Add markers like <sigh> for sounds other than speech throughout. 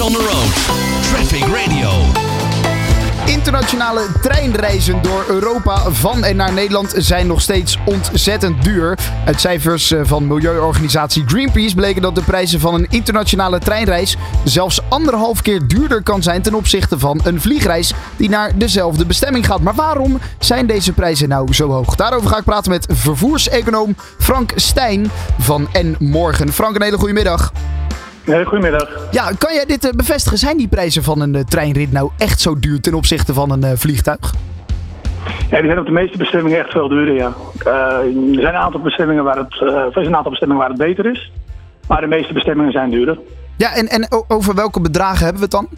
On the road. Traffic Radio. Internationale treinreizen door Europa van en naar Nederland zijn nog steeds ontzettend duur. Uit cijfers eh, van milieuorganisatie Greenpeace bleken dat de prijzen van een internationale treinreis zelfs anderhalf keer duurder kan zijn ten opzichte van een vliegreis die naar dezelfde bestemming gaat. Maar waarom zijn deze prijzen nou zo hoog? Daarover ga ik praten met vervoerseconoom Frank Stijn van En Morgen. Frank, een hele goede middag. Nee, goedemiddag. Ja, kan jij dit eh, bevestigen? Zijn die prijzen van een eh, treinrit nou echt zo duur ten opzichte van een eh, vliegtuig? Ja, die zijn op de meeste bestemmingen echt veel duurder, ja. Er zijn een aantal bestemmingen waar het, er is een aantal bestemmingen waar het beter is. Maar de meeste bestemmingen zijn duurder. Ja, en, en over welke bedragen hebben we het dan?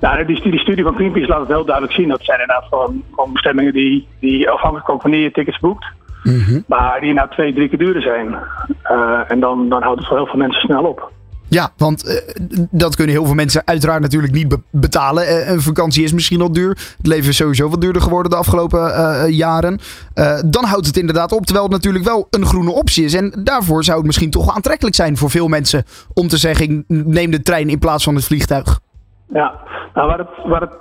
Nou, die, die studie van Greenpeace laat het heel duidelijk zien. Dat zijn inderdaad gewoon, gewoon bestemmingen die, die afhankelijk ook wanneer je tickets boekt. Maar die nou twee, drie keer duurder zijn. Eh, en dan, dan houdt het voor heel veel mensen snel op. Ja, want eh, dat kunnen heel veel mensen uiteraard natuurlijk niet be- betalen. Eh, een vakantie is misschien al duur. Het leven is sowieso wat duurder geworden de afgelopen jaren. Dan houdt het inderdaad op, terwijl het natuurlijk wel een groene optie is. En daarvoor zou het misschien toch aantrekkelijk zijn voor veel mensen om te zeggen: neem de trein in plaats van het vliegtuig. Ja, nou, waar het, waar het,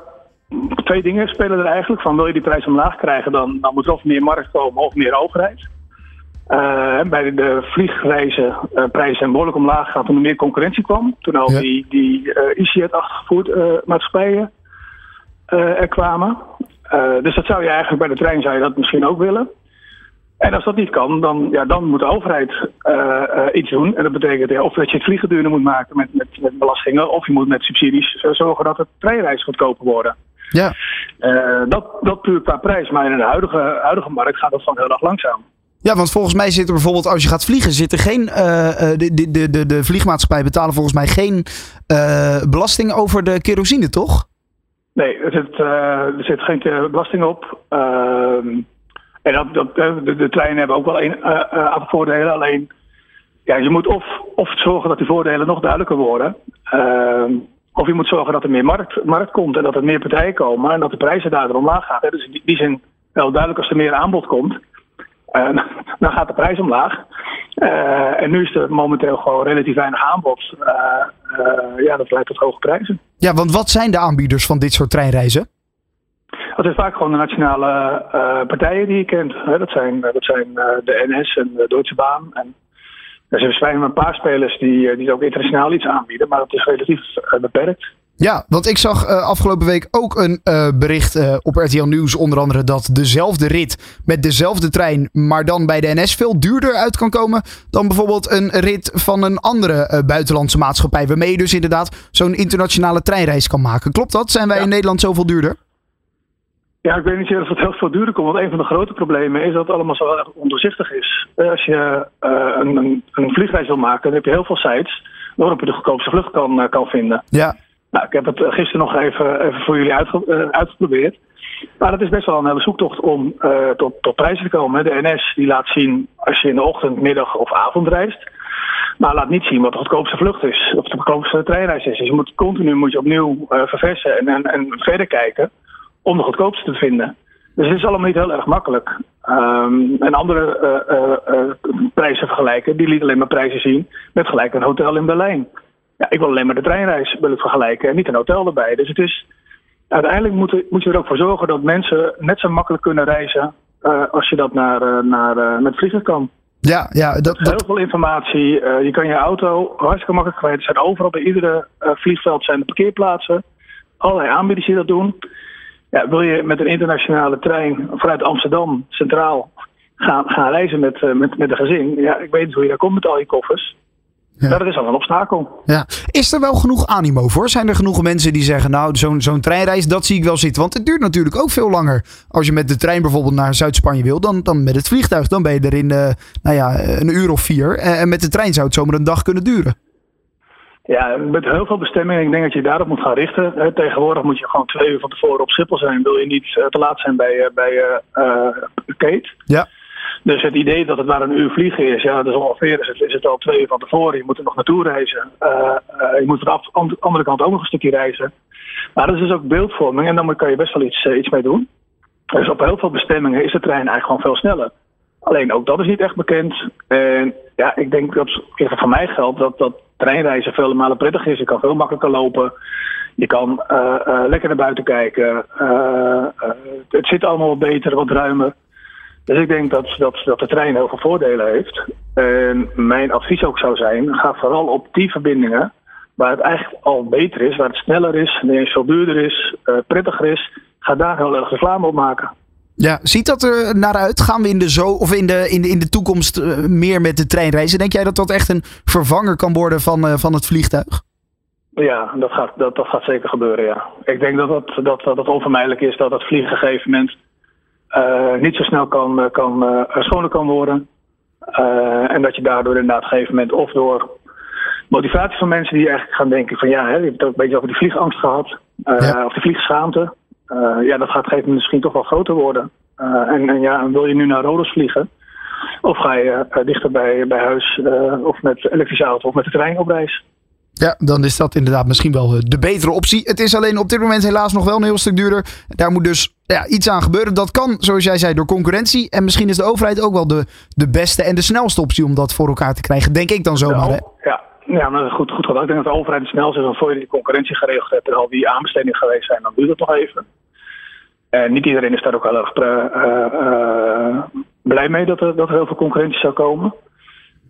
twee dingen spelen er eigenlijk. Van wil je die prijs omlaag krijgen, dan, dan moet er of meer markt komen of meer overheid. Eh, bij de, vliegreizen eh, prijzen zijn behoorlijk omlaag gegaan toen er meer concurrentie kwam. Toen al Ja. die, die EasyJet-achtergevoerd eh, maatschappijen eh, er kwamen. Dus dat zou je eigenlijk bij de trein zou je dat misschien ook willen. En als dat niet kan, dan, ja, dan moet de overheid iets doen. En dat betekent ja, of dat je het vliegen duurder moet maken met, met, met belastingen, of je moet met subsidies zorgen dat de treinreizen goedkoper worden. Ja, Eh, dat, dat puur qua prijs, maar in de huidige, huidige markt gaat dat gewoon heel erg langzaam. ja want volgens mij zit er bijvoorbeeld, als je gaat vliegen, zit er geen. eh, de, de, de, de, vliegmaatschappij betalen volgens mij geen belasting over de kerosine, toch? Nee, er zit, er zit geen belasting op. Ehm, en dat, dat, de, de treinen hebben ook wel een aantal voordelen. Alleen, ja, je moet of, of zorgen dat die voordelen nog duidelijker worden. Of je moet zorgen dat er meer markt, markt komt en dat er meer partijen komen en dat de prijzen daardoor omlaag gaan. Hè. Dus in die, zin wel duidelijk als er meer aanbod komt. eh, <laughs> dan gaat de prijs omlaag. Eh, en nu is er momenteel gewoon relatief weinig aanbod. Eh, ja, dat leidt tot hoge prijzen. Ja, want wat zijn de aanbieders van dit soort treinreizen? Dat zijn vaak gewoon de nationale partijen die je kent. Dat zijn, dat zijn de NS en de Deutsche Bahn. En er zijn een paar spelers die, eh, die ook internationaal iets aanbieden, maar dat is relatief eh, beperkt. Ja, want ik zag eh, afgelopen week ook een bericht op RTL Nieuws onder andere dat dezelfde rit met dezelfde trein, maar dan bij de NS veel duurder uit kan komen dan bijvoorbeeld een rit van een andere buitenlandse maatschappij, waarmee je dus inderdaad zo'n internationale treinreis kan maken. Klopt dat? Zijn wij Ja. in Nederland zoveel duurder? Ja, ik weet niet of het heel veel duurder komt, want een van de grote problemen is dat het allemaal zo erg ondoorzichtig is. Eh, Als je eh, een, een, een vliegreis wil maken, dan heb je heel veel sites waarop je de goedkoopste vlucht kan, eh, kan vinden. Ja. Nou, ik heb het gisteren nog even, even voor jullie uitge- uitgeprobeerd. Maar het is best wel een hele zoektocht om tot, tot prijzen te komen. De NS die laat zien als je in de ochtend, middag of avond reist. Maar laat niet zien wat de goedkoopste vlucht is. Of de goedkoopste treinreis is. Dus je moet continu moet je opnieuw verversen en, en, en verder kijken om de goedkoopste te vinden. Dus het is allemaal niet heel erg makkelijk. Ehm, en andere eh, eh, eh, prijzen vergelijken, die liet alleen maar prijzen zien met gelijk een hotel in Berlijn. Ja, ik wil alleen maar de treinreis wil ik vergelijken en niet een hotel erbij. Dus het is, uiteindelijk moet, moet je er ook voor zorgen dat mensen net zo makkelijk kunnen reizen als je dat naar, naar, met vliegen kan. Ja, ja, dat, dat, Heel veel informatie. je kan je auto hartstikke makkelijk kwijt. Er zijn overal bij iedere vliegveld zijn er parkeerplaatsen. Allerlei aanbieders die dat doen. Ja, wil je met een internationale trein vanuit Amsterdam centraal gaan, gaan reizen met, eh, met, met een gezin? Ja, ik weet niet hoe je daar komt met al je koffers. Ja. Dat is al een obstakel. ja. Is er wel genoeg animo voor? Zijn er genoeg mensen die zeggen, nou, zo'n zo'n treinreis, dat zie ik wel zitten? Want het duurt natuurlijk ook veel langer. Als je met de trein bijvoorbeeld naar Zuid-Spanje wil, dan, dan met het vliegtuig. Dan ben je er in, eh, nou ja, een uur of vier. Eh, En met de trein zou het zomaar een dag kunnen duren. Ja, met heel veel bestemmingen. Ik denk dat je daarop moet gaan richten. Hè, Tegenwoordig moet je gewoon twee uur van tevoren op Schiphol zijn. Wil je niet eh, te laat zijn bij, eh, bij eh, eh, Kate. Ja. Dus het idee dat het maar een uur vliegen is, ja, dat is ongeveer is het, is het al twee uur van tevoren. Je moet er nog naartoe reizen. Eh, eh, je moet er af, aan de andere kant ook nog een stukje reizen. Maar dat is dus ook beeldvorming en dan kan je best wel iets, eh, iets mee doen. Dus op heel veel bestemmingen is de trein eigenlijk gewoon veel sneller. Alleen ook dat is niet echt bekend. En ja, ik denk dat, even van mij geldt, dat, dat treinreizen vele malen prettig is. Je kan veel makkelijker lopen. Je kan lekker naar buiten kijken. het zit allemaal wat beter, wat ruimer. Dus ik denk dat, dat, dat de trein heel veel voordelen heeft. En mijn advies ook zou zijn: ga vooral op die verbindingen waar het eigenlijk al beter is, waar het sneller is, niet eens veel duurder is, prettiger is. Ga daar heel erg reclame op maken. Ja, ziet dat er naar uit? Gaan we in de, zo, of in de, in de, in de toekomst uh, meer met de trein reizen? Denk jij dat dat echt een vervanger kan worden van, uh, van het vliegtuig? Ja, dat gaat, dat, dat gaat zeker gebeuren, ja. Ik denk dat dat, dat, dat, dat onvermijdelijk is dat het vliegen gegeven moment uh, niet zo snel kan, kan, schoner kan worden. en dat je daardoor inderdaad op een gegeven moment of door motivatie van mensen die eigenlijk gaan denken van ja, hè, je hebt het ook een beetje over die vliegangst gehad. Ja. Of die vliegschaamte. Uh, ja, dat gaat gegeven misschien toch wel groter worden. Uh, en, en, ja, wil je nu naar Rodos vliegen? Of ga je uh, dichter bij, bij huis of met elektrische auto of met de trein op reis? Ja, dan is dat inderdaad misschien wel de betere optie. Het is alleen op dit moment helaas nog wel een heel stuk duurder. Daar moet dus ja, iets aan gebeuren. Dat kan, zoals jij zei, door concurrentie. En misschien is de overheid ook wel de, de beste en de snelste optie om dat voor elkaar te krijgen. Denk ik dan zomaar. Ja, ja. Maar goed, goed gedaan. Ik denk dat de overheid snel is. En voor je die concurrentie geregeld hebt en al die aanbestedingen geweest zijn, dan duurt het nog even. En niet iedereen is daar ook heel erg uh, uh, blij mee dat er, dat er heel veel concurrentie zou komen.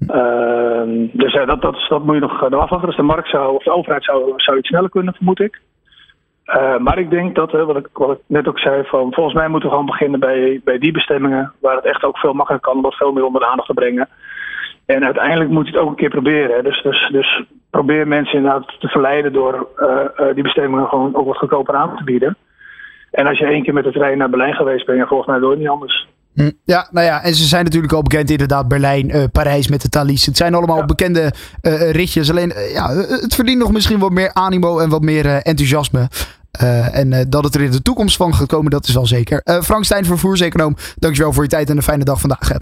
Ehm, dus ja, dat, dat, dat moet je nog afwachten. Dus de markt zou, of de overheid zou, zou iets sneller kunnen, vermoed ik. maar ik denk dat, wat ik, wat ik net ook zei, van volgens mij moeten we gewoon beginnen bij, bij die bestemmingen waar het echt ook veel makkelijker kan om veel meer onder de aandacht te brengen. En uiteindelijk moet je het ook een keer proberen. Dus, dus, dus probeer mensen inderdaad te verleiden door die bestemmingen gewoon ook wat goedkoper aan te bieden. En als je één keer met de trein naar Berlijn geweest bent, volgens mij door niet anders. Hm. Ja, nou ja, en ze zijn natuurlijk al bekend inderdaad. Berlijn, uh, Parijs met de Thalys. Het zijn allemaal bekende uh, ritjes. Alleen, ja, het verdient nog misschien wat meer animo en wat meer enthousiasme. en dat het er in de toekomst van gaat komen, dat is wel zeker. Frank Stijn, vervoerseconoom, dankjewel voor je tijd en een fijne dag vandaag. Hè.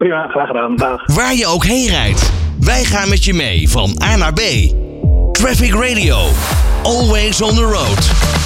Prima, graag gedaan. Dag. Waar je ook heen rijdt, wij gaan met je mee van A naar B. Traffic Radio, always on the road.